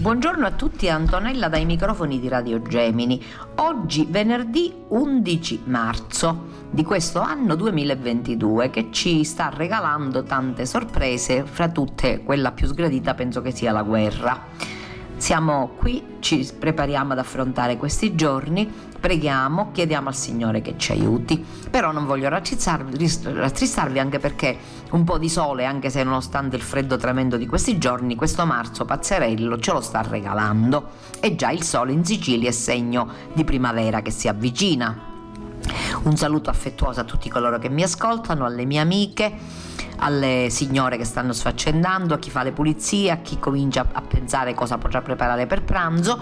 Buongiorno a tutti, Antonella dai microfoni di Radio Gemini. Oggi venerdì 11 marzo di questo anno 2022 che ci sta regalando tante sorprese, fra tutte quella più sgradita penso che sia la guerra. Siamo qui, ci prepariamo ad affrontare questi giorni, preghiamo, chiediamo al Signore che ci aiuti. Però non voglio rattristarvi anche perché un po' di sole, anche se nonostante il freddo tremendo di questi giorni, questo marzo pazzerello ce lo sta regalando. E già il sole in Sicilia è segno di primavera che si avvicina. Un saluto affettuoso a tutti coloro che mi ascoltano, alle mie amiche alle signore che stanno sfaccendando, a chi fa le pulizie, a chi comincia a pensare cosa potrà preparare per pranzo.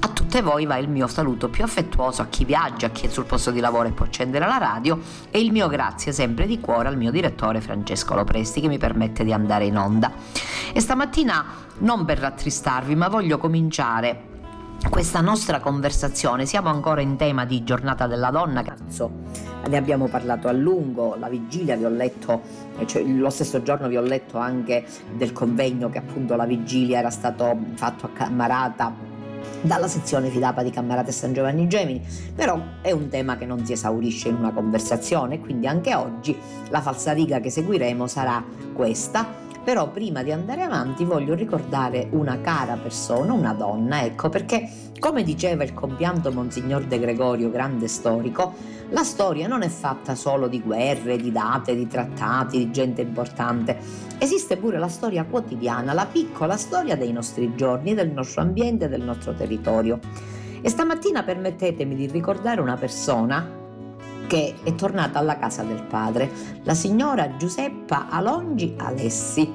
A tutte voi va il mio saluto più affettuoso, a chi viaggia, a chi è sul posto di lavoro e può accendere la radio e il mio grazie sempre di cuore al mio direttore Francesco Lopresti che mi permette di andare in onda. E stamattina non per rattristarvi, ma voglio cominciare questa nostra conversazione. Siamo ancora in tema di giornata della donna, cazzo, ne abbiamo parlato a lungo, la vigilia vi ho letto, cioè, lo stesso giorno vi ho letto anche del convegno che appunto la vigilia era stato fatto a Cammarata dalla sezione Fidapa di Cammarata e San Giovanni Gemini, però è un tema che non si esaurisce in una conversazione, quindi anche oggi la falsariga che seguiremo sarà questa però prima di andare avanti voglio ricordare una cara persona, una donna, ecco perché come diceva il compianto Monsignor De Gregorio, grande storico, la storia non è fatta solo di guerre, di date, di trattati, di gente importante. Esiste pure la storia quotidiana, la piccola storia dei nostri giorni, del nostro ambiente del nostro territorio. E stamattina permettetemi di ricordare una persona che è tornata alla casa del padre, la signora Giuseppa Alongi Alessi.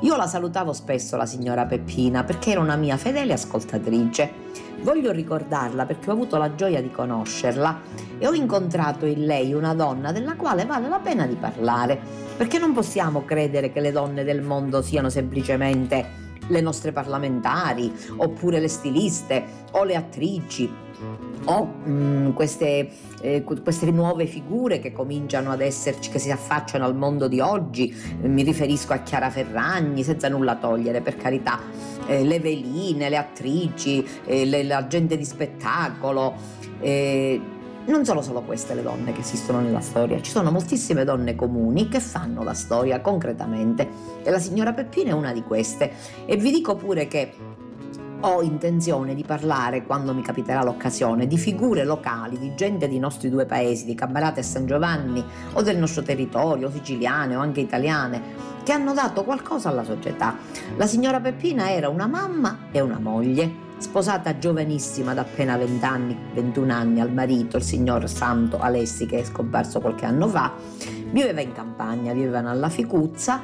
Io la salutavo spesso, la signora Peppina, perché era una mia fedele ascoltatrice. Voglio ricordarla perché ho avuto la gioia di conoscerla e ho incontrato in lei una donna della quale vale la pena di parlare, perché non possiamo credere che le donne del mondo siano semplicemente le nostre parlamentari, oppure le stiliste o le attrici o mh, mm, queste, eh, queste, nuove figure che cominciano ad esserci, che si affacciano al mondo di oggi, mi riferisco a Chiara Ferragni, senza nulla togliere per carità, eh, le veline, le attrici, eh, le, la gente di spettacolo. Non sono solo queste le donne che esistono nella storia, ci sono moltissime donne comuni che fanno la storia concretamente. E la signora Peppina è una di queste. E vi dico pure che ho intenzione di parlare, quando mi capiterà l'occasione, di figure locali, di gente dei nostri due paesi, di Cammarata e San Giovanni, o del nostro territorio, siciliane o anche italiane, che hanno dato qualcosa alla società. La signora Peppina era una mamma e una moglie, sposata giovanissima da appena 20 anni, 21 anni al marito, il signor Santo Alessi, che è scomparso qualche anno fa, viveva in campagna, vivevano alla Ficuzza,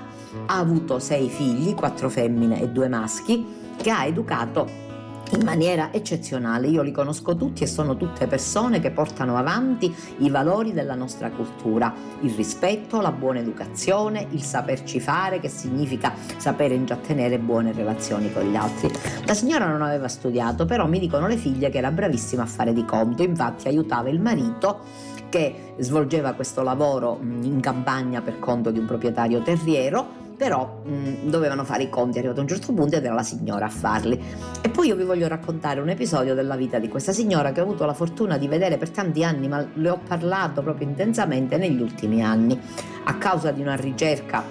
ha avuto sei figli, quattro femmine e due maschi, che ha educato in maniera eccezionale. Io li conosco tutti e sono tutte persone che portano avanti i valori della nostra cultura, il rispetto, la buona educazione, il saperci fare, che significa sapere intrattenere buone relazioni con gli altri. La signora non aveva studiato, però mi dicono le figlie che era bravissima a fare di conto, infatti aiutava il marito che svolgeva questo lavoro in campagna per conto di un proprietario terriero però mh, dovevano fare i conti, è arrivato a un certo punto ed era la signora a farli. E poi io vi voglio raccontare un episodio della vita di questa signora che ho avuto la fortuna di vedere per tanti anni, ma le ho parlato proprio intensamente negli ultimi anni, a causa di una ricerca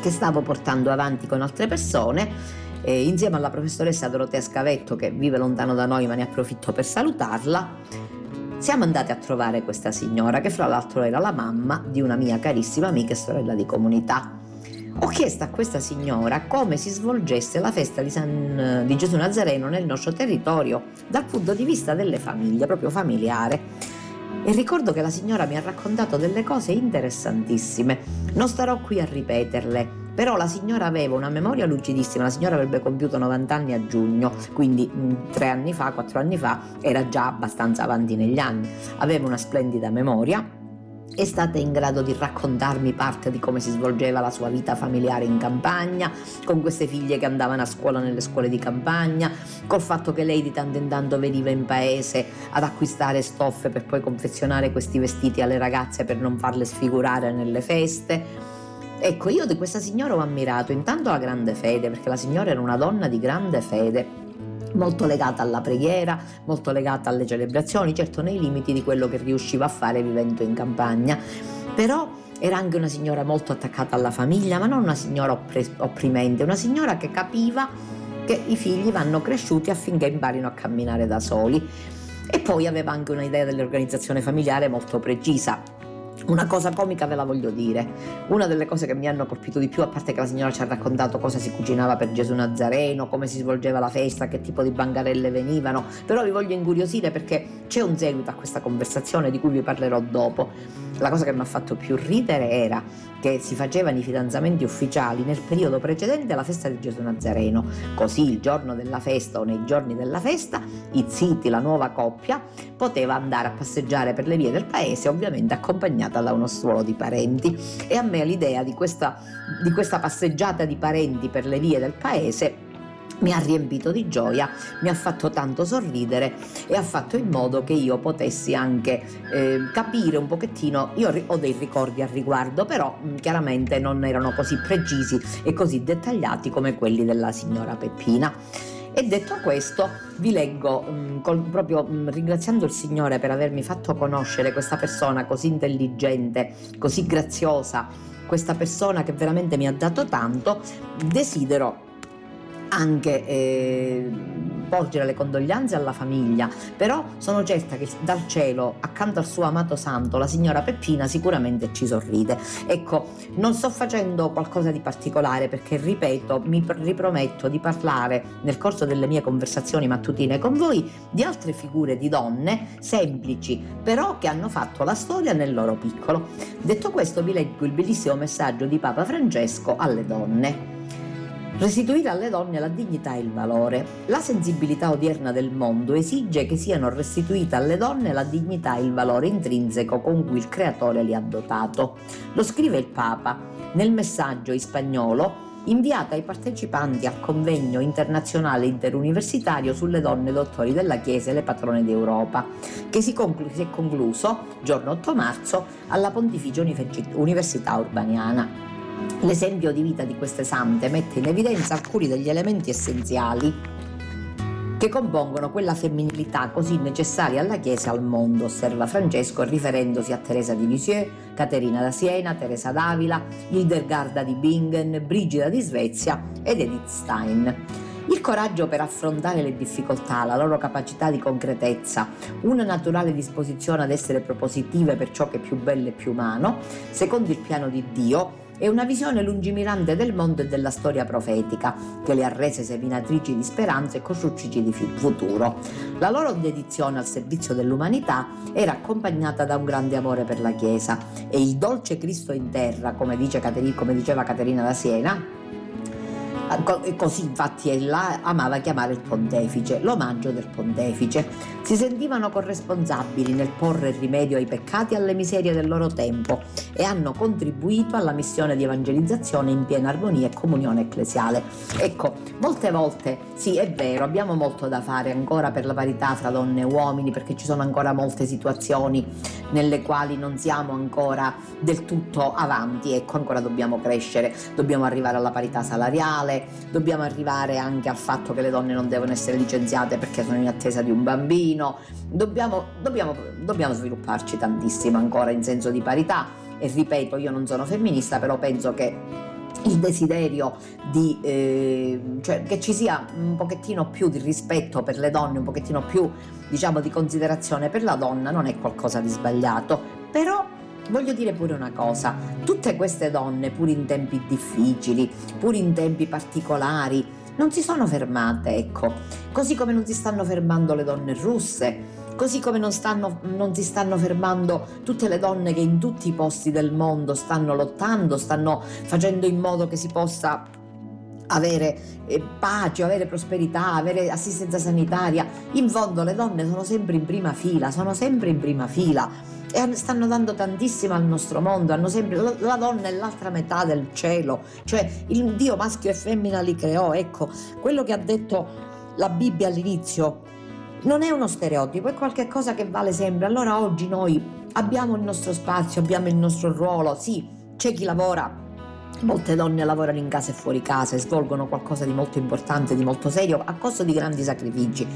che stavo portando avanti con altre persone eh, insieme alla professoressa Dorotea Scavetto che vive lontano da noi ma ne approfitto per salutarla. Siamo andati a trovare questa signora che fra l'altro era la mamma di una mia carissima amica e sorella di comunità. Ho chiesto a questa signora come si svolgesse la festa di, San, di Gesù Nazareno nel nostro territorio dal punto di vista delle famiglie, proprio familiare. E ricordo che la signora mi ha raccontato delle cose interessantissime. Non starò qui a ripeterle, però la signora aveva una memoria lucidissima, la signora avrebbe compiuto 90 anni a giugno, quindi mh, tre anni fa, quattro anni fa, era già abbastanza avanti negli anni, aveva una splendida memoria, è stata in grado di raccontarmi parte di come si svolgeva la sua vita familiare in campagna, con queste figlie che andavano a scuola nelle scuole di campagna, col fatto che lei di tanto in tanto veniva in paese ad acquistare stoffe per poi confezionare questi vestiti alle ragazze per non farle sfigurare nelle feste. Ecco, io di questa signora ho ammirato intanto la grande fede, perché la signora era una donna di grande fede, molto legata alla preghiera, molto legata alle celebrazioni, certo nei limiti di quello che riusciva a fare vivendo in campagna, però era anche una signora molto attaccata alla famiglia, ma non una signora opprimente, una signora che capiva che i figli vanno cresciuti affinché imparino a camminare da soli. E poi aveva anche un'idea dell'organizzazione familiare molto precisa. Una cosa comica ve la voglio dire. Una delle cose che mi hanno colpito di più, a parte che la signora ci ha raccontato cosa si cucinava per Gesù Nazareno, come si svolgeva la festa, che tipo di bangarelle venivano, però vi voglio incuriosire perché c'è un seguito a questa conversazione di cui vi parlerò dopo. La cosa che mi ha fatto più ridere era che si facevano i fidanzamenti ufficiali nel periodo precedente alla festa di Gesù Nazareno. Così il giorno della festa o nei giorni della festa, i ziti, la nuova coppia, poteva andare a passeggiare per le vie del paese, ovviamente accompagnata da uno stuolo di parenti. E a me l'idea di questa, di questa passeggiata di parenti per le vie del paese mi ha riempito di gioia, mi ha fatto tanto sorridere e ha fatto in modo che io potessi anche eh, capire un pochettino, io ho dei ricordi al riguardo, però chiaramente non erano così precisi e così dettagliati come quelli della signora Peppina. E detto questo, vi leggo mh, col, proprio mh, ringraziando il Signore per avermi fatto conoscere questa persona così intelligente, così graziosa, questa persona che veramente mi ha dato tanto, desidero anche eh, porgere le condoglianze alla famiglia, però sono certa che dal cielo, accanto al suo amato santo, la signora Peppina sicuramente ci sorride. Ecco, non sto facendo qualcosa di particolare perché, ripeto, mi riprometto di parlare nel corso delle mie conversazioni mattutine con voi di altre figure di donne semplici, però che hanno fatto la storia nel loro piccolo. Detto questo, vi leggo il bellissimo messaggio di Papa Francesco alle donne. Restituire alle donne la dignità e il valore. La sensibilità odierna del mondo esige che siano restituite alle donne la dignità e il valore intrinseco con cui il Creatore li ha dotato. Lo scrive il Papa nel messaggio in spagnolo inviato ai partecipanti al convegno internazionale interuniversitario sulle donne dottori della Chiesa e le patrone d'Europa, che si, conclu- si è concluso giorno 8 marzo alla Pontificia Università Urbaniana. L'esempio di vita di queste sante mette in evidenza alcuni degli elementi essenziali che compongono quella femminilità così necessaria alla Chiesa e al mondo, osserva Francesco riferendosi a Teresa di Lisieux, Caterina da Siena, Teresa d'Avila, Hildegarda di Bingen, Brigida di Svezia ed Edith Stein. Il coraggio per affrontare le difficoltà, la loro capacità di concretezza, una naturale disposizione ad essere propositive per ciò che è più bello e più umano, secondo il piano di Dio, e una visione lungimirante del mondo e della storia profetica, che le ha rese seminatrici di speranza e costruttrici di futuro. La loro dedizione al servizio dell'umanità era accompagnata da un grande amore per la Chiesa e il dolce Cristo in terra, come, dice come diceva Caterina da Siena, così infatti ella amava chiamare il pontefice, l'omaggio del pontefice. Si sentivano corresponsabili nel porre rimedio ai peccati e alle miserie del loro tempo e hanno contribuito alla missione di evangelizzazione in piena armonia e comunione ecclesiale. Ecco, molte volte sì, è vero, abbiamo molto da fare ancora per la parità fra donne e uomini perché ci sono ancora molte situazioni nelle quali non siamo ancora del tutto avanti, ecco, ancora dobbiamo crescere, dobbiamo arrivare alla parità salariale, dobbiamo arrivare anche al fatto che le donne non devono essere licenziate perché sono in attesa di un bambino, dobbiamo, dobbiamo, dobbiamo svilupparci tantissimo ancora in senso di parità. E ripeto, io non sono femminista, però penso che il desiderio di eh, cioè che ci sia un pochettino più di rispetto per le donne, un pochettino più diciamo di considerazione per la donna non è qualcosa di sbagliato, però voglio dire pure una cosa, tutte queste donne pur in tempi difficili, pur in tempi particolari, non si sono fermate, ecco, così come non si stanno fermando le donne russe, così come non, stanno, non, si stanno fermando tutte le donne che in tutti i posti del mondo stanno lottando, stanno facendo in modo che si possa avere eh, pace, avere prosperità, avere assistenza sanitaria. In fondo le donne sono sempre in prima fila, sono sempre in prima fila e stanno dando tantissimo al nostro mondo, hanno sempre la donna è l'altra metà del cielo, cioè il Dio maschio e femmina li creò, ecco, quello che ha detto la Bibbia all'inizio non è uno stereotipo, è qualcosa che vale sempre. Allora oggi noi abbiamo il nostro spazio, abbiamo il nostro ruolo, sì, c'è chi lavora Molte donne lavorano in casa e fuori casa e svolgono qualcosa di molto importante, di molto serio, a costo di grandi sacrifici.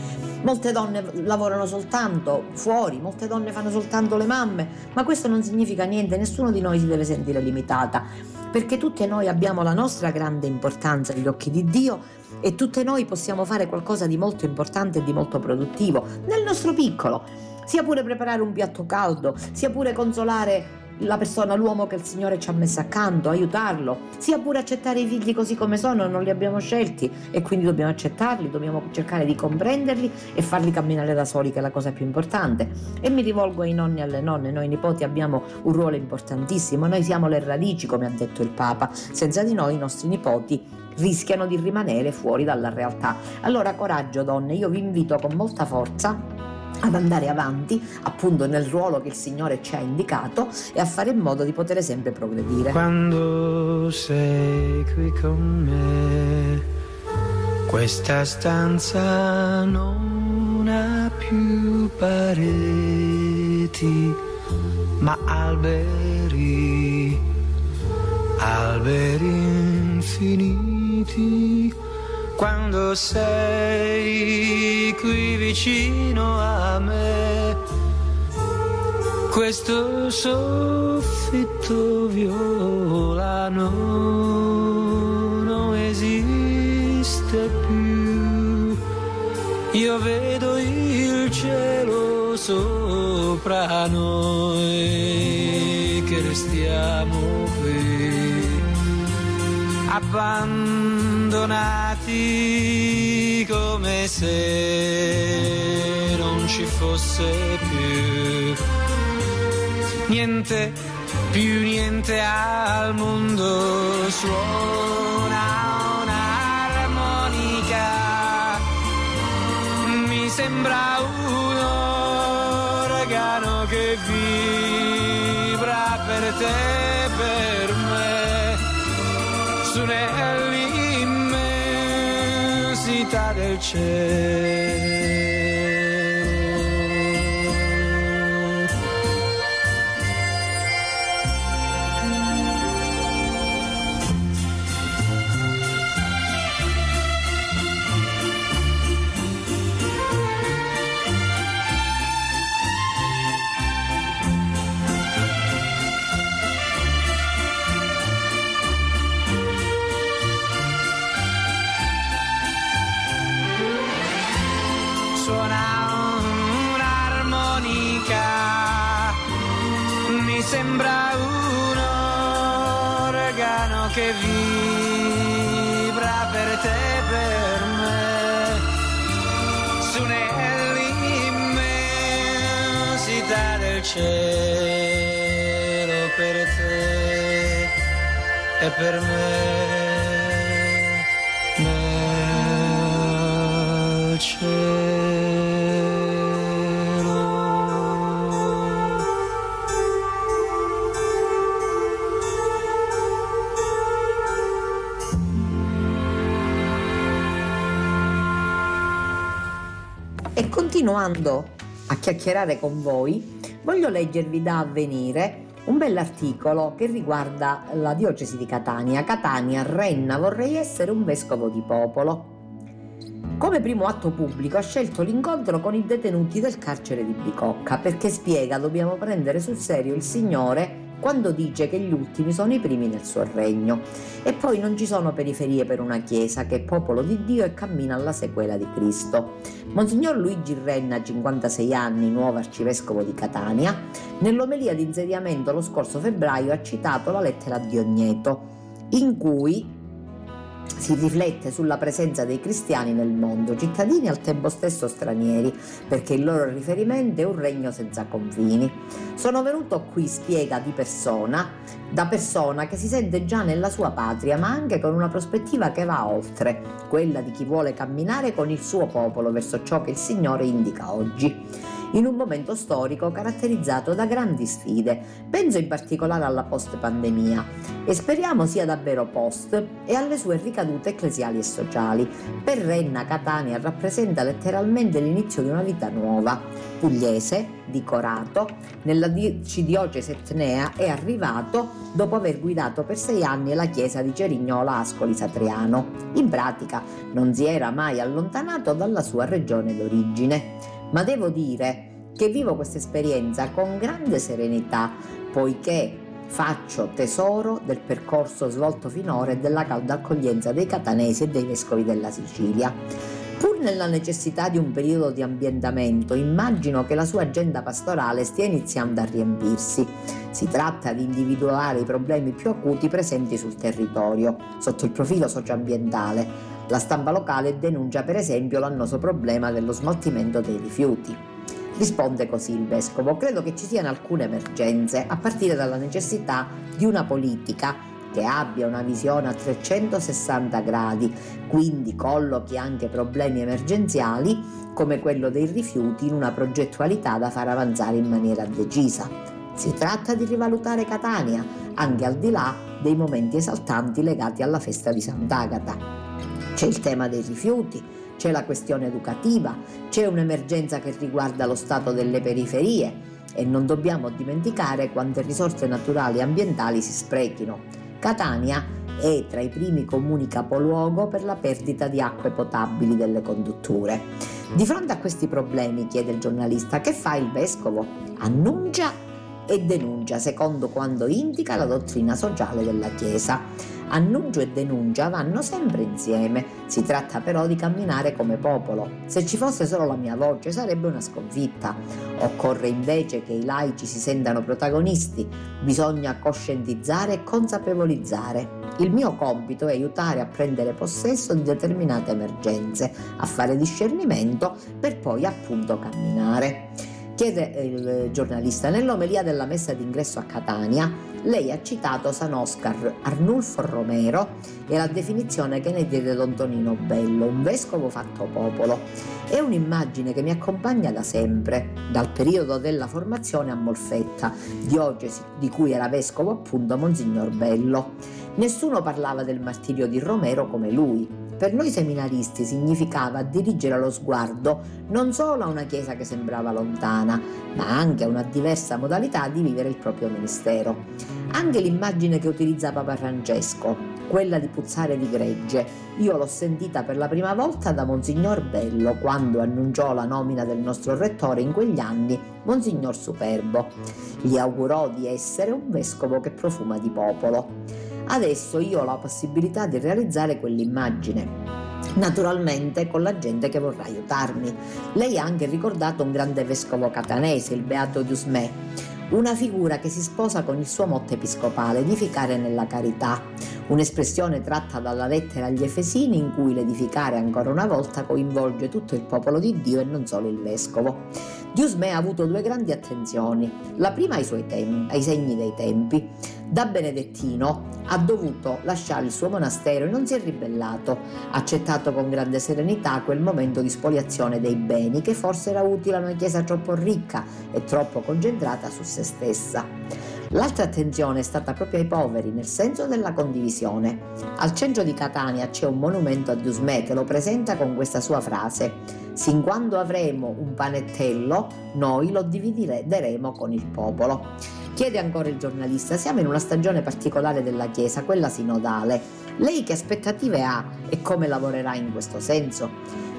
Molte donne lavorano soltanto fuori, molte donne fanno soltanto le mamme, ma questo non significa niente, nessuno di noi si deve sentire limitata, perché tutte noi abbiamo la nostra grande importanza agli occhi di Dio e tutte noi possiamo fare qualcosa di molto importante e di molto produttivo, nel nostro piccolo, sia pure preparare un piatto caldo, sia pure consolare la persona, l'uomo che il Signore ci ha messo accanto, aiutarlo, sia pure accettare i figli così come sono, non li abbiamo scelti. E quindi dobbiamo accettarli, dobbiamo cercare di comprenderli e farli camminare da soli, che è la cosa più importante. E mi rivolgo ai nonni e alle nonne, noi nipoti abbiamo un ruolo importantissimo, noi siamo le radici, come ha detto il Papa, senza di noi i nostri nipoti rischiano di rimanere fuori dalla realtà. Allora coraggio donne, io vi invito con molta forza ad andare avanti appunto nel ruolo che il Signore ci ha indicato e a fare in modo di poter sempre progredire. Quando sei qui con me, questa stanza non ha più pareti, ma alberi, alberi infiniti quando sei qui vicino a me. Questo soffitto violano non esiste più. Io vedo il cielo sopra noi che restiamo qui abbandonati come se non ci fosse più. Niente, più niente al mondo suona un'armonica, mi sembra un organo che vibra per te, per me. Su nell'immensità del cielo. Continuando a chiacchierare con voi, voglio leggervi da avvenire un bell'articolo che riguarda la diocesi di Catania. Catania, Renna, vorrei essere un vescovo di popolo. Come primo atto pubblico ha scelto l'incontro con i detenuti del carcere di Bicocca perché spiega dobbiamo prendere sul serio il Signore quando dice che gli ultimi sono i primi nel suo regno. E poi non ci sono periferie per una Chiesa che è popolo di Dio e cammina alla sequela di Cristo. Monsignor Luigi Renna, 56 anni, nuovo arcivescovo di Catania, nell'omelia di insediamento lo scorso febbraio ha citato la lettera di Ogneto, in cui si riflette sulla presenza dei cristiani nel mondo, cittadini al tempo stesso stranieri, perché il loro riferimento è un regno senza confini. Sono venuto qui, spiega di persona, da persona che si sente già nella sua patria, ma anche con una prospettiva che va oltre, quella di chi vuole camminare con il suo popolo verso ciò che il Signore indica oggi in un momento storico caratterizzato da grandi sfide. Penso in particolare alla post-pandemia e speriamo sia davvero post e alle sue ricadute ecclesiali e sociali. Per Renna Catania rappresenta letteralmente l'inizio di una vita nuova. Pugliese, di Corato, nella diocesi etnea è arrivato dopo aver guidato per sei anni la chiesa di Cerignola Ascoli Satriano. In pratica non si era mai allontanato dalla sua regione d'origine ma devo dire che vivo questa esperienza con grande serenità poiché faccio tesoro del percorso svolto finora e della calda accoglienza dei catanesi e dei vescovi della Sicilia. Pur nella necessità di un periodo di ambientamento, immagino che la sua agenda pastorale stia iniziando a riempirsi. Si tratta di individuare i problemi più acuti presenti sul territorio, sotto il profilo socioambientale, la stampa locale denuncia per esempio l'annoso problema dello smaltimento dei rifiuti. Risponde così il vescovo, credo che ci siano alcune emergenze, a partire dalla necessità di una politica che abbia una visione a 360 gradi, quindi collochi anche problemi emergenziali come quello dei rifiuti in una progettualità da far avanzare in maniera decisa. Si tratta di rivalutare Catania, anche al di là dei momenti esaltanti legati alla festa di Sant'Agata. C'è il tema dei rifiuti, c'è la questione educativa, c'è un'emergenza che riguarda lo stato delle periferie e non dobbiamo dimenticare quante risorse naturali e ambientali si sprechino. Catania è tra i primi comuni capoluogo per la perdita di acque potabili delle condutture. Di fronte a questi problemi, chiede il giornalista, che fa il vescovo? Annuncia e denuncia secondo quanto indica la dottrina sociale della Chiesa. Annuncio e denuncia vanno sempre insieme, si tratta però di camminare come popolo. Se ci fosse solo la mia voce sarebbe una sconfitta. Occorre invece che i laici si sentano protagonisti, bisogna coscientizzare e consapevolizzare. Il mio compito è aiutare a prendere possesso di determinate emergenze, a fare discernimento per poi appunto camminare. Chiede il giornalista, nell'omelia della messa d'ingresso a Catania, lei ha citato San Oscar Arnulfo Romero e la definizione che ne diede Don Tonino Bello, un vescovo fatto popolo. È un'immagine che mi accompagna da sempre, dal periodo della formazione a Molfetta, diocesi di cui era vescovo appunto Monsignor Bello. Nessuno parlava del martirio di Romero come lui, per noi seminaristi significava dirigere lo sguardo non solo a una chiesa che sembrava lontana, ma anche a una diversa modalità di vivere il proprio ministero. Anche l'immagine che utilizza Papa Francesco, quella di puzzare di gregge, io l'ho sentita per la prima volta da Monsignor Bello quando annunciò la nomina del nostro rettore in quegli anni, Monsignor Superbo. Gli augurò di essere un vescovo che profuma di popolo. Adesso io ho la possibilità di realizzare quell'immagine. Naturalmente con la gente che vorrà aiutarmi. Lei ha anche ricordato un grande vescovo catanese, il Beato Diusmè, una figura che si sposa con il suo motto episcopale, edificare nella carità, un'espressione tratta dalla lettera agli Efesini in cui l'edificare ancora una volta coinvolge tutto il popolo di Dio e non solo il vescovo. Diusmè ha avuto due grandi attenzioni, la prima ai suoi tempi, ai segni dei tempi. Da benedettino ha dovuto lasciare il suo monastero e non si è ribellato, ha accettato con grande serenità quel momento di spoliazione dei beni che forse era utile a una chiesa troppo ricca e troppo concentrata su se stessa. L'altra attenzione è stata proprio ai poveri, nel senso della condivisione. Al centro di Catania c'è un monumento a Dusmè che lo presenta con questa sua frase: Sin quando avremo un panettello, noi lo divideremo con il popolo. Chiede ancora il giornalista, siamo in una stagione particolare della Chiesa, quella sinodale. Lei che aspettative ha e come lavorerà in questo senso?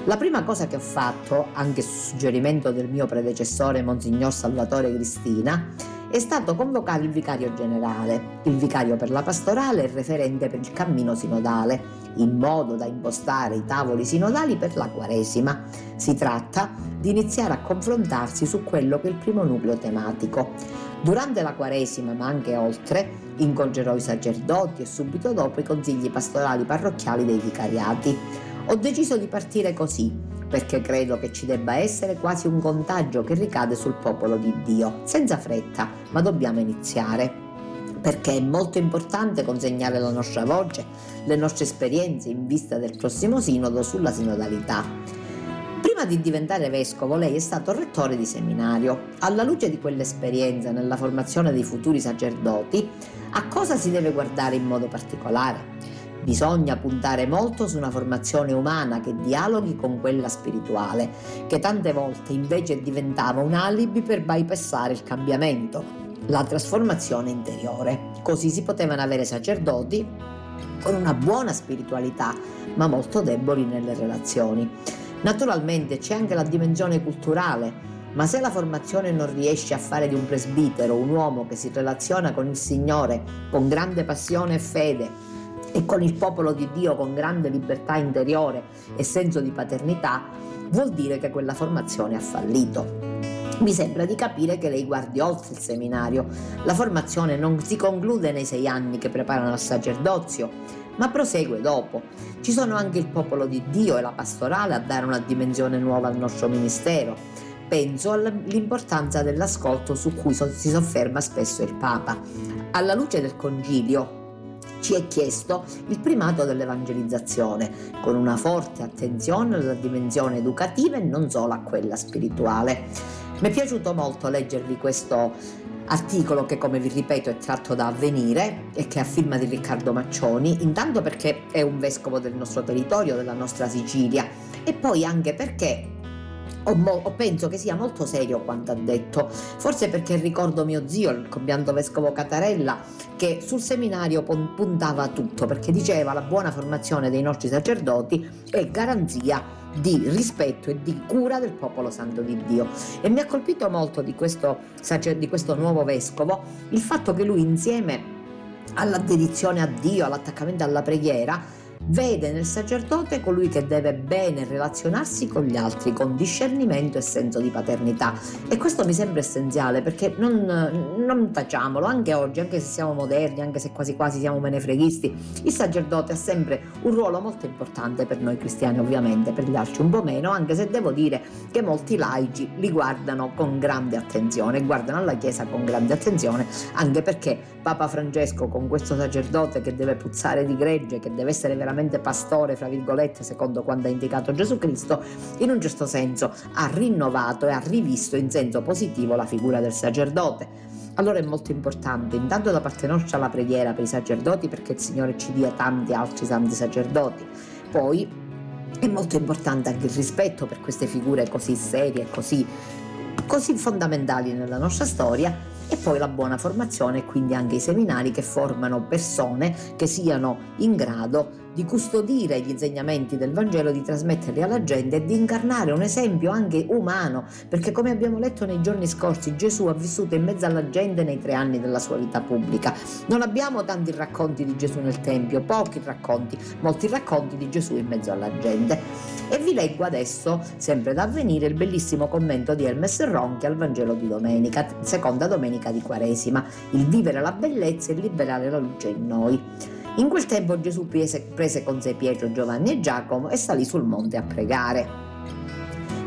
La prima cosa che ho fatto, anche su suggerimento del mio predecessore Monsignor Salvatore Cristina, è stato convocare il vicario generale, il vicario per la pastorale e il referente per il cammino sinodale, in modo da impostare i tavoli sinodali per la Quaresima. Si tratta di iniziare a confrontarsi su quello che è il primo nucleo tematico. Durante la Quaresima, ma anche oltre, incontrerò i sacerdoti e subito dopo i consigli pastorali parrocchiali dei vicariati. Ho deciso di partire così, perché credo che ci debba essere quasi un contagio che ricade sul popolo di Dio, senza fretta, ma dobbiamo iniziare perché è molto importante consegnare la nostra voce, le nostre esperienze in vista del prossimo sinodo sulla sinodalità. Prima di diventare vescovo lei è stato rettore di seminario. Alla luce di quell'esperienza nella formazione dei futuri sacerdoti, a cosa si deve guardare in modo particolare? Bisogna puntare molto su una formazione umana che dialoghi con quella spirituale, che tante volte invece diventava un alibi per bypassare il cambiamento, la trasformazione interiore. Così si potevano avere sacerdoti con una buona spiritualità, ma molto deboli nelle relazioni. Naturalmente c'è anche la dimensione culturale, ma se la formazione non riesce a fare di un presbitero un uomo che si relaziona con il Signore con grande passione e fede, e con il popolo di Dio con grande libertà interiore e senso di paternità, vuol dire che quella formazione ha fallito. Mi sembra di capire che lei guardi oltre il seminario. La formazione non si conclude nei sei anni che preparano al sacerdozio, ma prosegue dopo. Ci sono anche il popolo di Dio e la pastorale a dare una dimensione nuova al nostro ministero. Penso all'importanza dell'ascolto su cui si sofferma spesso il Papa. Alla luce del concilio, ci è chiesto il primato dell'evangelizzazione, con una forte attenzione alla dimensione educativa e non solo a quella spirituale. Mi è piaciuto molto leggervi questo articolo che come vi ripeto è tratto da Avvenire e che ha firma di Riccardo Maccioni, intanto perché è un vescovo del nostro territorio, della nostra Sicilia, e poi anche perché o, mo, o, penso che sia molto serio quanto ha detto, forse perché ricordo mio zio, il compianto vescovo Catarella, che sul seminario puntava tutto, perché diceva la buona formazione dei nostri sacerdoti è garanzia di rispetto e di cura del popolo santo di Dio. E mi ha colpito molto di questo, di questo nuovo vescovo il fatto che lui insieme alla dedizione a Dio, all'attaccamento alla preghiera, vede nel sacerdote colui che deve bene relazionarsi con gli altri, con discernimento e senso di paternità. E questo mi sembra essenziale perché non, non tacciamolo, anche oggi, anche se siamo moderni, anche se quasi quasi siamo menefreghisti, il sacerdote ha sempre un ruolo molto importante per noi cristiani ovviamente, per gli altri un po' meno, anche se devo dire che molti laici li guardano con grande attenzione, guardano alla Chiesa con grande attenzione, anche perché Papa Francesco con questo sacerdote che deve puzzare di gregge, che deve essere veramente veramente pastore, fra virgolette, secondo quanto ha indicato Gesù Cristo, in un certo senso ha rinnovato e ha rivisto in senso positivo la figura del sacerdote. Allora è molto importante intanto da parte nostra la preghiera per i sacerdoti perché il Signore ci dia tanti altri santi sacerdoti. Poi è molto importante anche il rispetto per queste figure così serie e così, così fondamentali nella nostra storia e poi la buona formazione e quindi anche i seminari che formano persone che siano in grado di custodire gli insegnamenti del Vangelo, di trasmetterli alla gente e di incarnare un esempio anche umano, perché come abbiamo letto nei giorni scorsi Gesù ha vissuto in mezzo alla gente nei tre anni della sua vita pubblica. Non abbiamo tanti racconti di Gesù nel Tempio, pochi racconti, molti racconti di Gesù in mezzo alla gente. E vi leggo adesso, sempre da avvenire, il bellissimo commento di Hermes Ronchi al Vangelo di domenica, seconda domenica di Quaresima, il vivere la bellezza e liberare la luce in noi. In quel tempo Gesù prese, con sé Pietro, Giovanni e Giacomo e salì sul monte a pregare.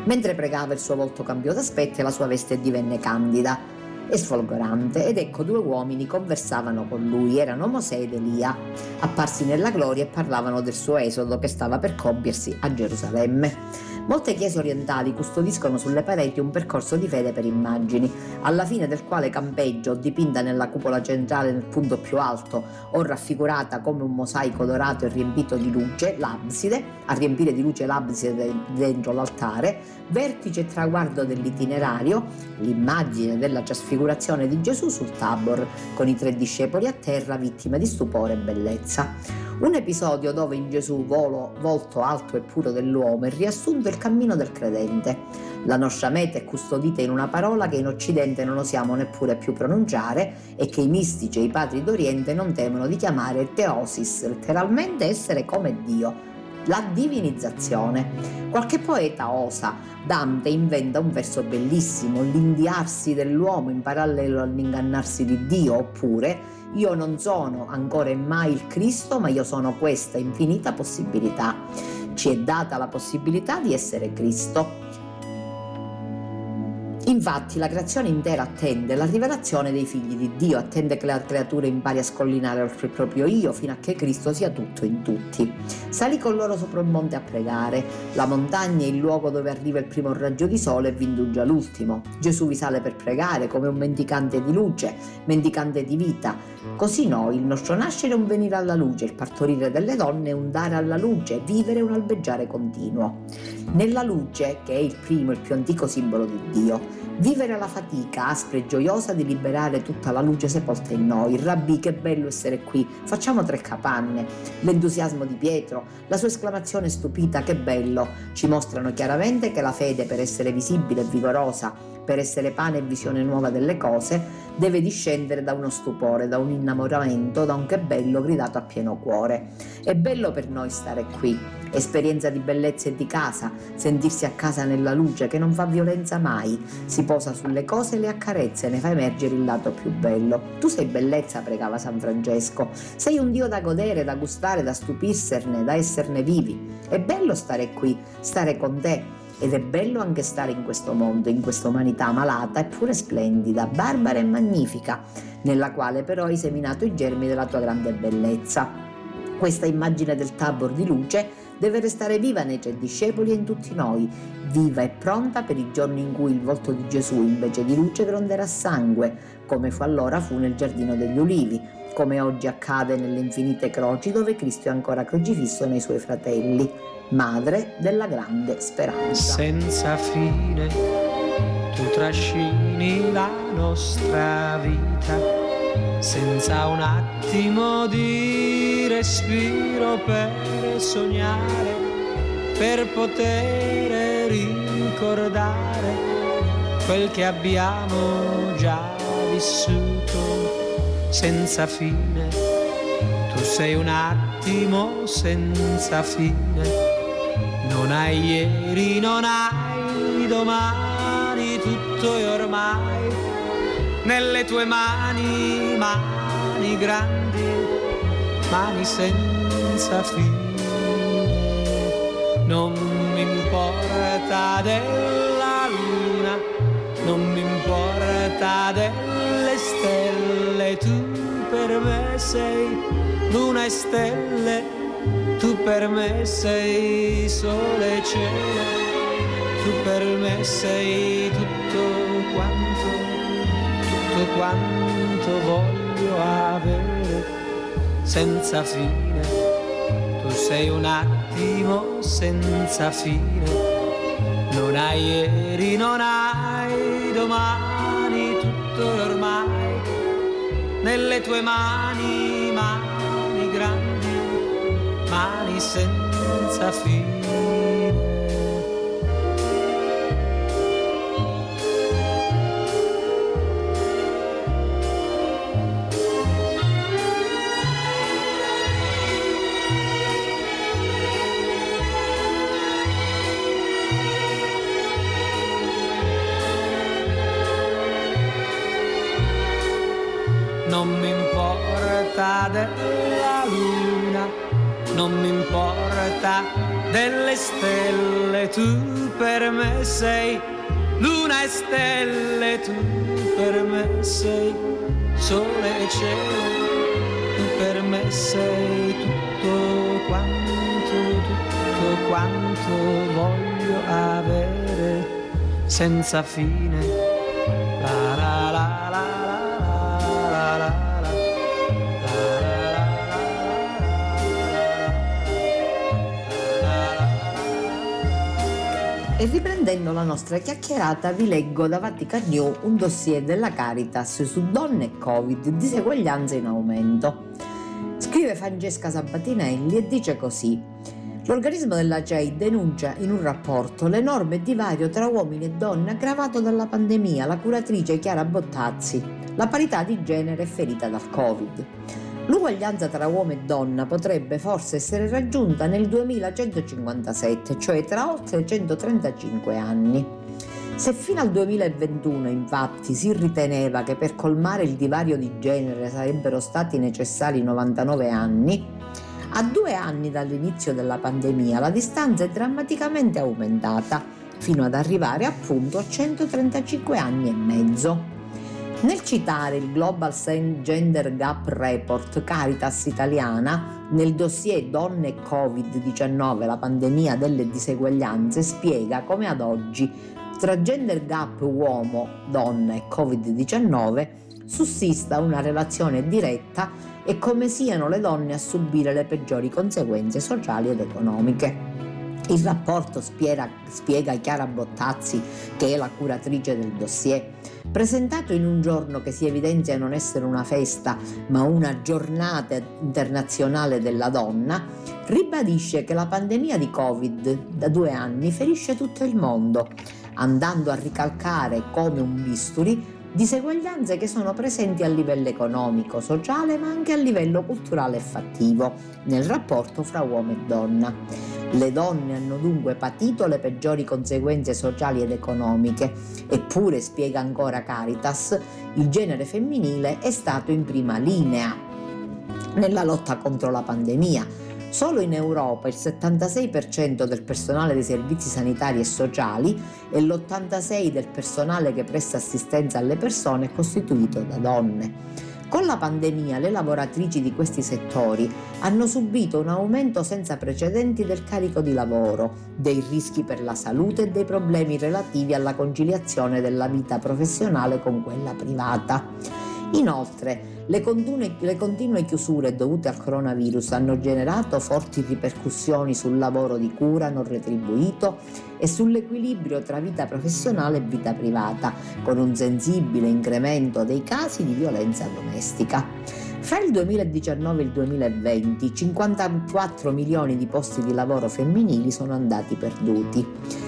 Mentre pregava il suo volto cambiò d'aspetto e la sua veste divenne candida. E sfolgorante ed ecco due uomini conversavano con lui, erano Mosè ed Elia, apparsi nella gloria e parlavano del suo esodo che stava per compiersi a Gerusalemme. Molte chiese orientali custodiscono sulle pareti un percorso di fede per immagini, alla fine del quale campeggia o dipinta nella cupola centrale nel punto più alto o raffigurata come un mosaico dorato e riempito di luce, l'abside, a riempire di luce l'abside dentro l'altare, vertice e traguardo dell'itinerario, l'immagine della trasfigurazione di Gesù sul Tabor, con i tre discepoli a terra vittime di stupore e bellezza. Un episodio dove in Gesù, volo, volto alto e puro dell'uomo, è riassunto il cammino del credente. La nostra meta è custodita in una parola che in Occidente non osiamo neppure più pronunciare e che i mistici e i padri d'Oriente non temono di chiamare teosis, letteralmente essere come Dio la divinizzazione. Qualche poeta osa, Dante inventa un verso bellissimo, l'indiarsi dell'uomo in parallelo all'ingannarsi di Dio, oppure io non sono ancora e mai il Cristo, ma io sono questa infinita possibilità. Ci è data la possibilità di essere Cristo. Infatti la creazione intera attende la rivelazione dei figli di Dio, attende che la creatura impari a scollinare oltre il proprio io fino a che Cristo sia tutto in tutti. Salì con loro sopra un monte a pregare, la montagna è il luogo dove arriva il primo raggio di sole e vi indugia l'ultimo. Gesù vi sale per pregare come un mendicante di luce, mendicante di vita. Così noi, il nostro nascere è un venire alla luce, il partorire delle donne è un dare alla luce, vivere un albeggiare continuo. Nella luce, che è il primo e il più antico simbolo di Dio, Vivere la fatica aspra e gioiosa di liberare tutta la luce sepolta in noi. Rabbi, che bello essere qui. Facciamo tre capanne. L'entusiasmo di Pietro, la sua esclamazione stupita, che bello, ci mostrano chiaramente che la fede, per essere visibile e vigorosa, per essere pane e visione nuova delle cose, deve discendere da uno stupore, da un innamoramento, da un che bello gridato a pieno cuore. È bello per noi stare qui esperienza di bellezza e di casa, sentirsi a casa nella luce che non fa violenza mai, si posa sulle cose le accarezza e ne fa emergere il lato più bello. Tu sei bellezza, pregava San Francesco, sei un Dio da godere, da gustare, da stupirsene, da esserne vivi. È bello stare qui, stare con te. Ed è bello anche stare in questo mondo, in questa umanità malata eppure splendida, barbara e magnifica, nella quale però hai seminato i germi della tua grande bellezza. Questa immagine del tabor di luce deve restare viva nei tre discepoli e in tutti noi, viva e pronta per i giorni in cui il volto di Gesù invece di luce gronderà sangue, come fu allora fu nel giardino degli ulivi, come oggi accade nelle infinite croci dove Cristo è ancora crocifisso nei suoi fratelli, madre della grande speranza. Senza fine tu trascini la nostra vita senza un attimo di respiro per sognare, per poter ricordare quel che abbiamo già vissuto senza fine. Tu sei un attimo senza fine, non hai ieri, non hai domani, tutto è ormai nelle tue mani, mani grandi, mani senza fine. Non mi importa della luna, non mi importa delle stelle, tu per me sei luna e stelle, tu per me sei sole e cielo, tu per me sei tutto quanto tutto quanto voglio avere senza fine. Sei un attimo senza fine. Non hai ieri, non hai domani, tutto ormai nelle tue mani, mani grandi, mani senza fine. Senza fine. La la la la E riprendendo la nostra chiacchierata vi leggo da Vatican New un dossier della Caritas su donne e Covid, diseguaglianze in aumento. Scrive Francesca Sabatinelli e dice così. L'organismo della CEI denuncia in un rapporto l'enorme divario tra uomini e donne aggravato dalla pandemia. La curatrice Chiara Bottazzi. La parità di genere è ferita dal Covid. L'uguaglianza tra uomo e donna potrebbe forse essere raggiunta nel 2157, cioè tra oltre 135 anni. Se fino al 2021 infatti si riteneva che per colmare il divario di genere sarebbero stati necessari 99 anni, a due anni dall'inizio della pandemia la distanza è drammaticamente aumentata, fino ad arrivare appunto a 135 anni e mezzo. Nel citare il Global Gender Gap Report Caritas Italiana, nel dossier Donne e Covid-19, la pandemia delle diseguaglianze, spiega come ad oggi tra gender gap uomo, donna e Covid-19 sussista una relazione diretta e come siano le donne a subire le peggiori conseguenze sociali ed economiche. Il rapporto spiega, spiega Chiara Bottazzi, che è la curatrice del dossier, presentato in un giorno che si evidenzia non essere una festa ma una giornata internazionale della donna, ribadisce che la pandemia di Covid da due anni ferisce tutto il mondo, andando a ricalcare come un bisturi diseguaglianze che sono presenti a livello economico, sociale ma anche a livello culturale e fattivo nel rapporto fra uomo e donna. Le donne hanno dunque patito le peggiori conseguenze sociali ed economiche, eppure, spiega ancora Caritas, il genere femminile è stato in prima linea nella lotta contro la pandemia. Solo in Europa il 76% del personale dei servizi sanitari e sociali e l'86% del personale che presta assistenza alle persone è costituito da donne. Con la pandemia le lavoratrici di questi settori hanno subito un aumento senza precedenti del carico di lavoro, dei rischi per la salute e dei problemi relativi alla conciliazione della vita professionale con quella privata. Inoltre, le continue, le continue, chiusure dovute al coronavirus hanno generato forti ripercussioni sul lavoro di cura non retribuito e sull'equilibrio tra vita professionale e vita privata, con un sensibile incremento dei casi di violenza domestica. Fra il 2019 e il 2020 54 milioni di posti di lavoro femminili sono andati perduti.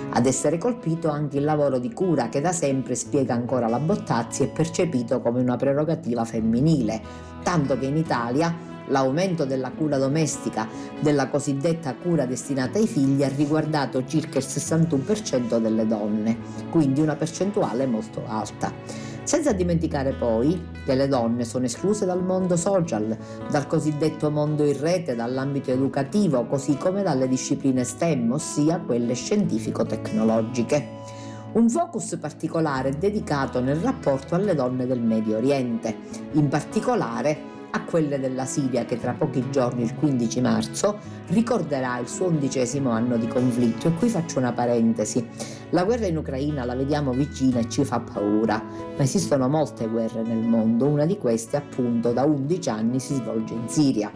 Ad essere colpito anche il lavoro di cura che da sempre, spiega ancora la Bottazzi, è percepito come una prerogativa femminile, tanto che in Italia l'aumento della cura domestica, della cosiddetta cura destinata ai figli, ha riguardato circa il 61% delle donne, quindi una percentuale molto alta. Senza dimenticare poi che le donne sono escluse dal mondo social, dal cosiddetto mondo in rete, dall'ambito educativo, così come dalle discipline STEM, ossia quelle scientifico-tecnologiche. Un focus particolare è dedicato nel rapporto alle donne del Medio Oriente, in particolare a quelle della Siria che tra pochi giorni, il 15 marzo, ricorderà il suo undicesimo anno di conflitto. E qui faccio una parentesi. La guerra in Ucraina la vediamo vicina e ci fa paura, ma esistono molte guerre nel mondo, una di queste appunto da 11 anni si svolge in Siria,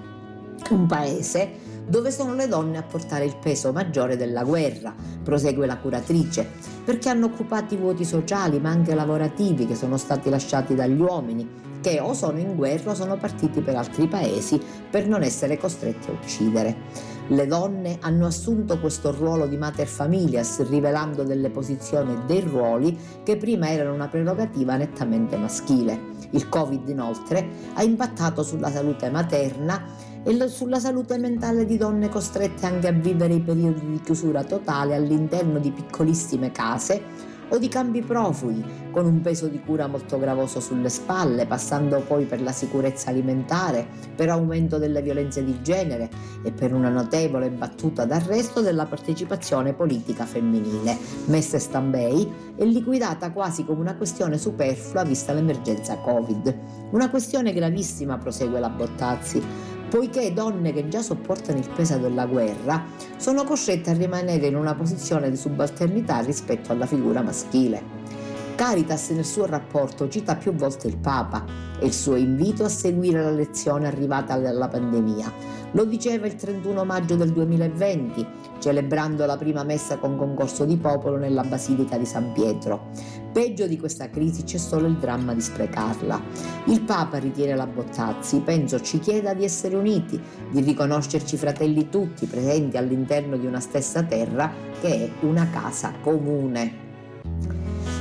un paese dove sono le donne a portare il peso maggiore della guerra, prosegue la curatrice, perché hanno occupato i vuoti sociali ma anche lavorativi che sono stati lasciati dagli uomini, che o sono in guerra o sono partiti per altri paesi per non essere costretti a uccidere. Le donne hanno assunto questo ruolo di mater familias, rivelando delle posizioni e dei ruoli che prima erano una prerogativa nettamente maschile. Il Covid inoltre ha impattato sulla salute materna e sulla salute mentale di donne costrette anche a vivere i periodi di chiusura totale all'interno di piccolissime case o di campi profughi, con un peso di cura molto gravoso sulle spalle, passando poi per la sicurezza alimentare, per aumento delle violenze di genere e per una notevole battuta d'arresto della partecipazione politica femminile, messa stand-by e liquidata quasi come una questione superflua vista l'emergenza Covid. Una questione gravissima, prosegue la Bottazzi, poiché donne che già sopportano il peso della guerra sono costrette a rimanere in una posizione di subalternità rispetto alla figura maschile. Caritas nel suo rapporto cita più volte il Papa e il suo invito a seguire la lezione arrivata dalla pandemia. Lo diceva il 31 maggio del 2020, celebrando la prima messa con concorso di popolo nella Basilica di San Pietro. Peggio di questa crisi c'è solo il dramma di sprecarla. Il Papa, ritiene la Bottazzi, penso ci chieda di essere uniti, di riconoscerci fratelli tutti presenti all'interno di una stessa terra che è una casa comune.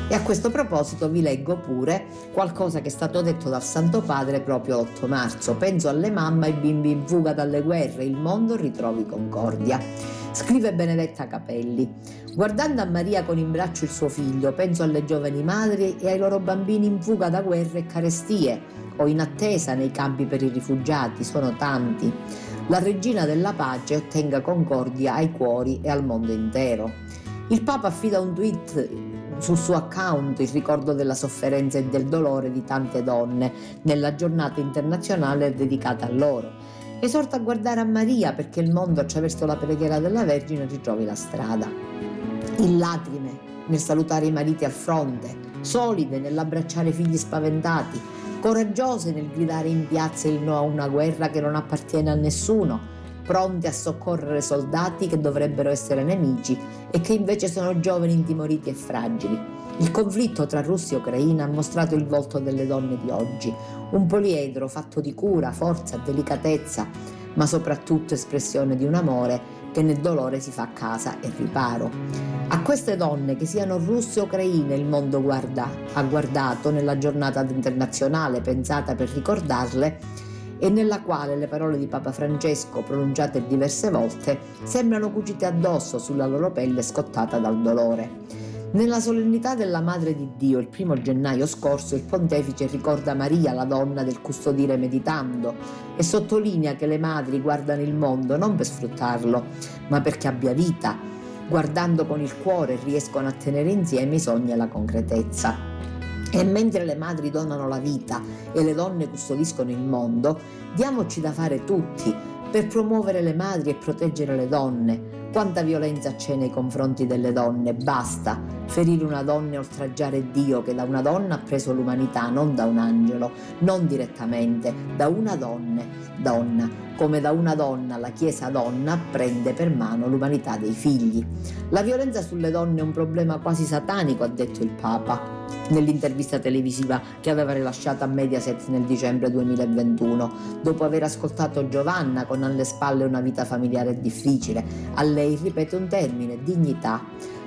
E a questo proposito vi leggo pure qualcosa che è stato detto dal Santo Padre proprio l'8 marzo. Penso alle mamme e ai bimbi in fuga dalle guerre, il mondo ritrovi concordia. Scrive Benedetta Capelli. Guardando a Maria con in braccio il suo figlio, penso alle giovani madri e ai loro bambini in fuga da guerre e carestie o in attesa nei campi per i rifugiati, sono tanti. La regina della pace ottenga concordia ai cuori e al mondo intero. Il Papa affida un tweet sul suo account il ricordo della sofferenza e del dolore di tante donne nella giornata internazionale dedicata a loro. Esorta a guardare a Maria perché il mondo attraverso la preghiera della Vergine ritrovi la strada. In lacrime nel salutare i mariti al fronte, solide nell'abbracciare figli spaventati, coraggiose nel gridare in piazza il no a una guerra che non appartiene a nessuno, pronti a soccorrere soldati che dovrebbero essere nemici e che invece sono giovani intimoriti e fragili. Il conflitto tra Russia e Ucraina ha mostrato il volto delle donne di oggi, un poliedro fatto di cura, forza, delicatezza, ma soprattutto espressione di un amore che nel dolore si fa casa e riparo. A queste donne, che siano russe o ucraine, il mondo guarda, ha guardato nella giornata internazionale pensata per ricordarle e nella quale le parole di Papa Francesco, pronunciate diverse volte, sembrano cucite addosso sulla loro pelle scottata dal dolore. Nella solennità della Madre di Dio, il primo gennaio scorso, il pontefice ricorda Maria, la donna del custodire meditando, e sottolinea che le madri guardano il mondo non per sfruttarlo, ma perché abbia vita. Guardando con il cuore riescono a tenere insieme i sogni e la concretezza. E mentre le madri donano la vita e le donne custodiscono il mondo, diamoci da fare tutti per promuovere le madri e proteggere le donne. Quanta violenza c'è nei confronti delle donne? Basta ferire una donna e oltraggiare Dio che da una donna ha preso l'umanità, non da un angelo, non direttamente, da una donna, donna, come da una donna la Chiesa donna prende per mano l'umanità dei figli. La violenza sulle donne è un problema quasi satanico, ha detto il Papa nell'intervista televisiva che aveva rilasciato a Mediaset nel dicembre 2021, dopo aver ascoltato Giovanna con alle spalle una vita familiare difficile. A lei ripete un termine, dignità.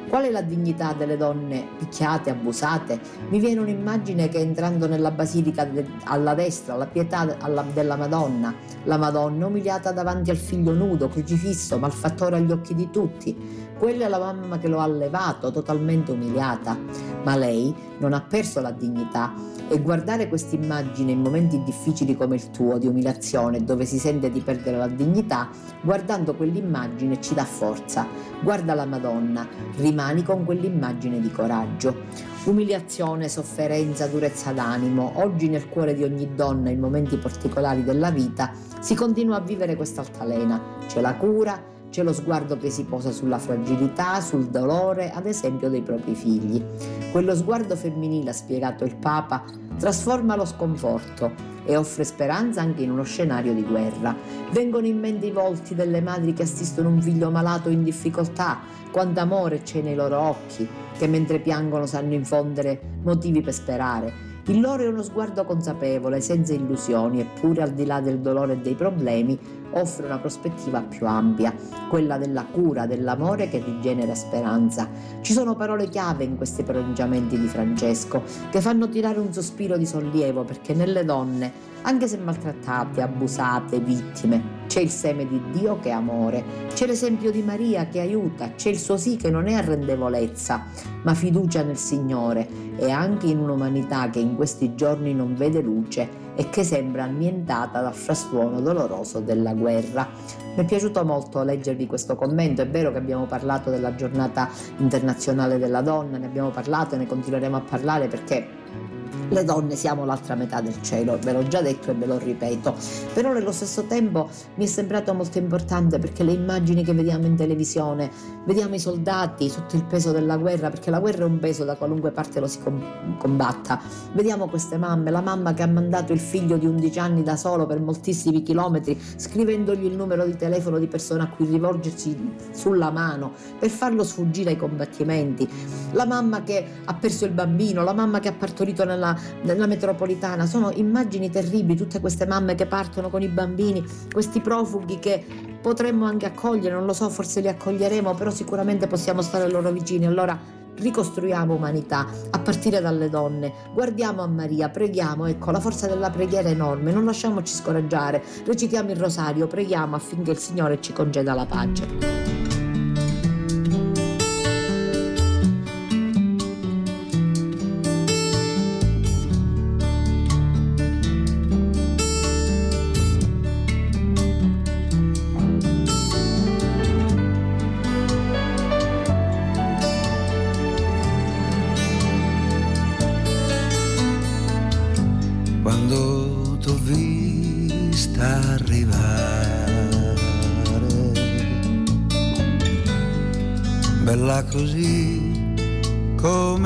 Qual è la dignità delle donne picchiate, abusate? Mi viene un'immagine che entrando nella basilica de- alla destra, la pietà alla- della Madonna, la Madonna umiliata davanti al figlio nudo, crocifisso, malfattore agli occhi di tutti. Quella è la mamma che lo ha allevato, totalmente umiliata. Ma lei non ha perso la dignità e guardare questa immagine in momenti difficili come il tuo, di umiliazione, dove si sente di perdere la dignità, guardando quell'immagine ci dà forza. Guarda la Madonna, rimani con quell'immagine di coraggio. Umiliazione, sofferenza, durezza d'animo, oggi nel cuore di ogni donna, in momenti particolari della vita, si continua a vivere quest'altalena. C'è la cura, c'è lo sguardo che si posa sulla fragilità, sul dolore, ad esempio dei propri figli. Quello sguardo femminile, ha spiegato il Papa, trasforma lo sconforto e offre speranza anche in uno scenario di guerra. Vengono in mente i volti delle madri che assistono un figlio malato in difficoltà, quanto amore c'è nei loro occhi, che mentre piangono sanno infondere motivi per sperare. Il loro è uno sguardo consapevole, senza illusioni, eppure al di là del dolore e dei problemi offre una prospettiva più ampia, quella della cura, dell'amore che rigenera speranza. Ci sono parole chiave in questi pronunciamenti di Francesco che fanno tirare un sospiro di sollievo perché nelle donne, anche se maltrattate, abusate, vittime, c'è il seme di Dio che è amore, c'è l'esempio di Maria che aiuta, c'è il suo sì che non è arrendevolezza, ma fiducia nel Signore e anche in un'umanità che in questi giorni non vede luce e che sembra annientata dal frastuono doloroso della guerra. Mi è piaciuto molto leggervi questo commento, è vero che abbiamo parlato della giornata internazionale della donna, ne abbiamo parlato e ne continueremo a parlare perché le donne siamo l'altra metà del cielo, ve l'ho già detto e ve lo ripeto, però nello stesso tempo mi è sembrato molto importante perché le immagini che vediamo in televisione, vediamo i soldati sotto il peso della guerra, perché la guerra è un peso da qualunque parte lo si combatta, vediamo queste mamme, la mamma che ha mandato il figlio di 11 anni da solo per moltissimi chilometri, scrivendogli il numero di telefono di persona a cui rivolgersi sulla mano per farlo sfuggire ai combattimenti, la mamma che ha perso il bambino, la mamma che ha partorito nella nella metropolitana. Sono immagini terribili, tutte queste mamme che partono con i bambini, questi profughi che potremmo anche accogliere, non lo so, forse li accoglieremo, però sicuramente possiamo stare loro vicini. Allora ricostruiamo umanità a partire dalle donne. Guardiamo a Maria, preghiamo, ecco, la forza della preghiera è enorme, non lasciamoci scoraggiare, recitiamo il rosario, preghiamo affinché il Signore ci congeda la pace.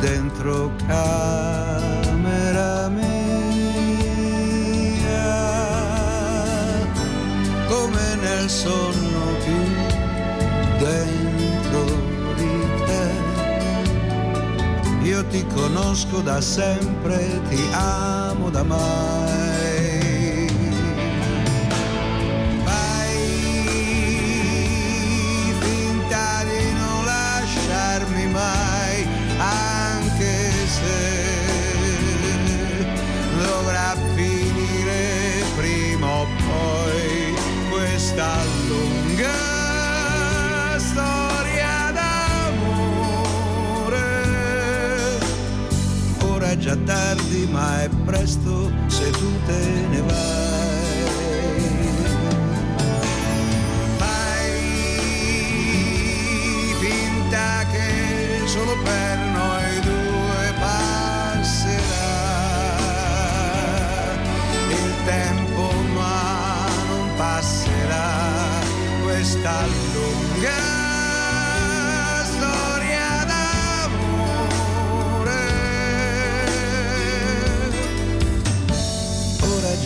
dentro camera mia, come nel sonno più dentro io ti conosco da sempre, ti amo da mai. Tardi ma è presto se tu te ne vai. Fai finta che solo per noi due passerà il tempo ma non passerà questa lunga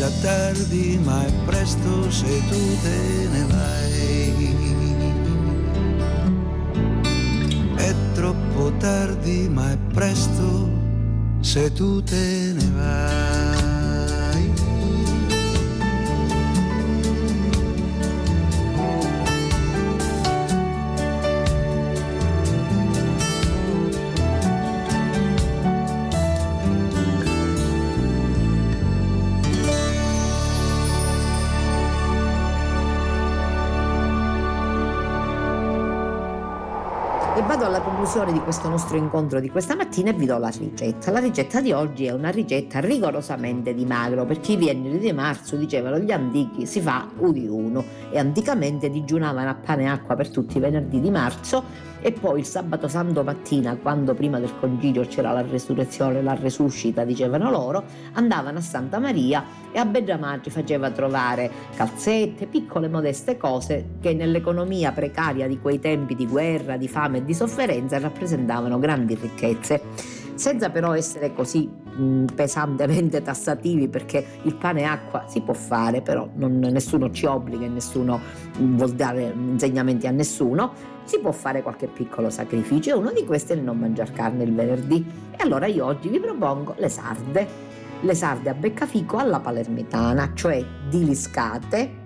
già tardi, ma è presto se tu te ne vai. È troppo tardi, ma è presto se tu te ne vai. Conclusione di questo nostro incontro di questa mattina vi do la ricetta. La ricetta di oggi è una ricetta rigorosamente di magro, perché i venerdì di marzo, dicevano gli antichi, si fa udi uno e anticamente digiunavano a pane e acqua per tutti i venerdì di marzo e poi il sabato santo mattina, quando prima del concilio c'era la resurrezione, la resuscita, dicevano loro, andavano a Santa Maria e a Beggiamaggi faceva trovare calzette, piccole modeste cose che nell'economia precaria di quei tempi di guerra, di fame e di sofferenza rappresentavano grandi ricchezze. Senza però essere così mh, pesantemente tassativi perché il pane e acqua si può fare, però non, nessuno ci obbliga e nessuno vuol dare insegnamenti a nessuno, si può fare qualche piccolo sacrificio e uno di questi è il non mangiare carne il venerdì. E allora io oggi vi propongo le sarde le sarde a beccafico alla palermitana, cioè diliscate.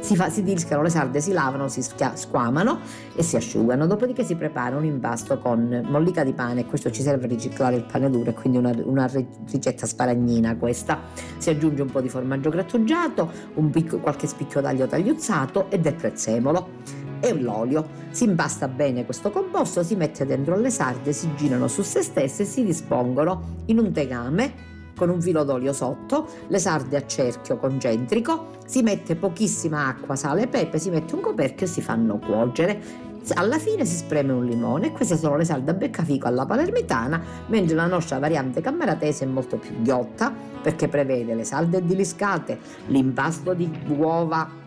Si, fa, si diliscano le sarde, si lavano, si squamano e si asciugano. Dopodiché si prepara un impasto con mollica di pane. Questo ci serve a riciclare il pane duro, quindi una, una ricetta sparagnina questa. Si aggiunge un po' di formaggio grattugiato, picco, qualche spicchio d'aglio tagliuzzato e del prezzemolo e l'olio. Si impasta bene questo composto, si mette dentro le sarde, si girano su se stesse e si dispongono in un tegame con un filo d'olio sotto, le sarde a cerchio concentrico, si mette pochissima acqua, sale e pepe, si mette un coperchio e si fanno cuocere. Alla fine si spreme un limone e queste sono le sarde a beccafico alla palermitana, mentre la nostra variante cammeratese è molto più ghiotta perché prevede le sarde diliscate, l'impasto di uova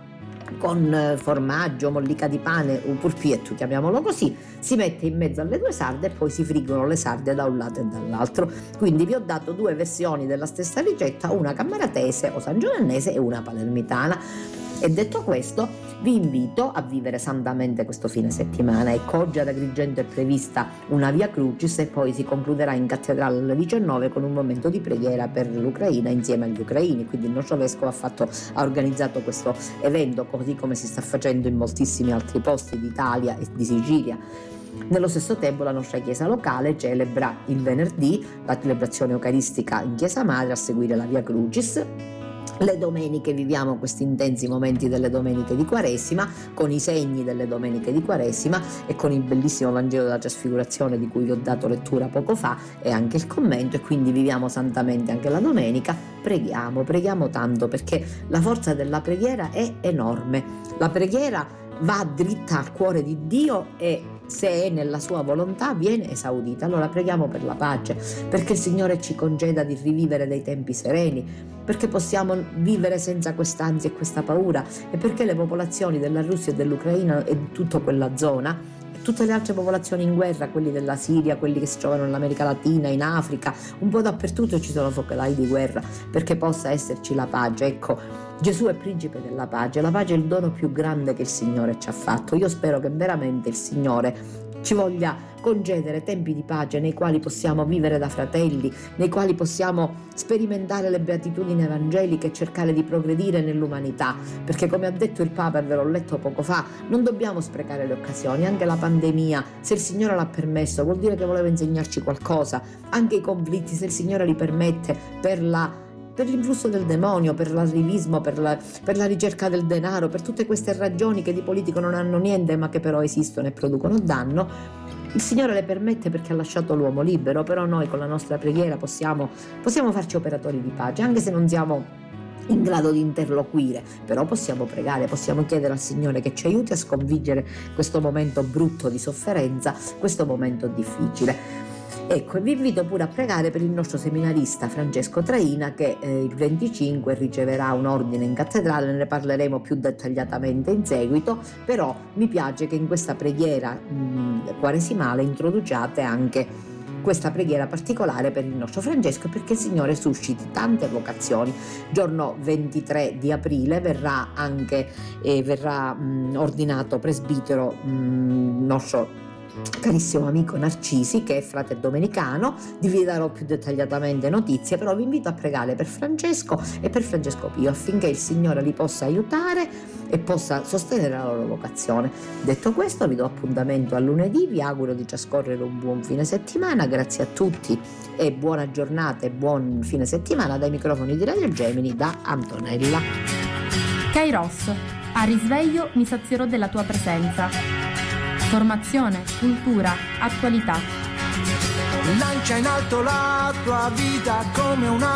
con eh, formaggio, mollica di pane, un purpietto, chiamiamolo così, si mette in mezzo alle due sarde e poi si friggono le sarde da un lato e dall'altro. Quindi vi ho dato due versioni della stessa ricetta, una cammaratese o sangiovannese e una palermitana. E detto questo, vi invito a vivere santamente questo fine settimana. Ecco, oggi ad Agrigento è prevista una via Crucis e poi si concluderà in cattedrale alle 19 con un momento di preghiera per l'Ucraina insieme agli ucraini. Quindi il nostro vescovo ha, fatto, ha organizzato questo evento così come si sta facendo in moltissimi altri posti d'Italia e di Sicilia. Nello stesso tempo la nostra chiesa locale celebra il venerdì la celebrazione eucaristica in chiesa madre a seguire la Via Crucis le domeniche viviamo questi intensi momenti delle domeniche di Quaresima, con i segni delle domeniche di Quaresima e con il bellissimo Vangelo della Trasfigurazione di cui vi ho dato lettura poco fa e anche il commento e quindi viviamo santamente anche la domenica. Preghiamo, preghiamo tanto perché la forza della preghiera è enorme. La preghiera va dritta al cuore di Dio e se è nella sua volontà viene esaudita. Allora preghiamo per la pace, perché il Signore ci conceda di rivivere dei tempi sereni, perché possiamo vivere senza quest'ansia e questa paura e perché le popolazioni della Russia e dell'Ucraina e di tutta quella zona tutte le altre popolazioni in guerra, quelli della Siria, quelli che si trovano nell'America Latina, in Africa, un po' dappertutto ci sono focolai di guerra, perché possa esserci la pace. Ecco, Gesù è principe della pace, la pace è il dono più grande che il Signore ci ha fatto. Io spero che veramente il Signore ci voglia concedere tempi di pace nei quali possiamo vivere da fratelli, nei quali possiamo sperimentare le beatitudini evangeliche e cercare di progredire nell'umanità, perché come ha detto il Papa, e ve l'ho letto poco fa, non dobbiamo sprecare le occasioni, anche la pandemia, se il Signore l'ha permesso, vuol dire che voleva insegnarci qualcosa, anche i conflitti, se il Signore li permette per la per l'influsso del demonio, per l'arrivismo, per la, per la ricerca del denaro, per tutte queste ragioni che di politico non hanno niente ma che però esistono e producono danno, il Signore le permette perché ha lasciato l'uomo libero, però noi con la nostra preghiera possiamo, possiamo farci operatori di pace, anche se non siamo in grado di interloquire, però possiamo pregare, possiamo chiedere al Signore che ci aiuti a sconfiggere questo momento brutto di sofferenza, questo momento difficile. Ecco, vi invito pure a pregare per il nostro seminarista Francesco Traina che eh, il 25 riceverà un ordine in cattedrale, ne parleremo più dettagliatamente in seguito, però mi piace che in questa preghiera mh, quaresimale introduciate anche questa preghiera particolare per il nostro Francesco perché il Signore susciti tante vocazioni. Giorno 23 di aprile verrà anche eh, verrà, mh, ordinato presbitero mh, nostro carissimo amico Narcisi che è frate domenicano, vi darò più dettagliatamente notizie, però vi invito a pregare per Francesco e per Francesco Pio affinché il Signore li possa aiutare e possa sostenere la loro vocazione. Detto questo vi do appuntamento a lunedì, vi auguro di trascorrere un buon fine settimana, grazie a tutti e buona giornata e buon fine settimana dai microfoni di Radio Gemini da Antonella. Kairos, a risveglio mi sazierò della tua presenza Formazione, cultura, attualità. Lancia in alto la tua vita come una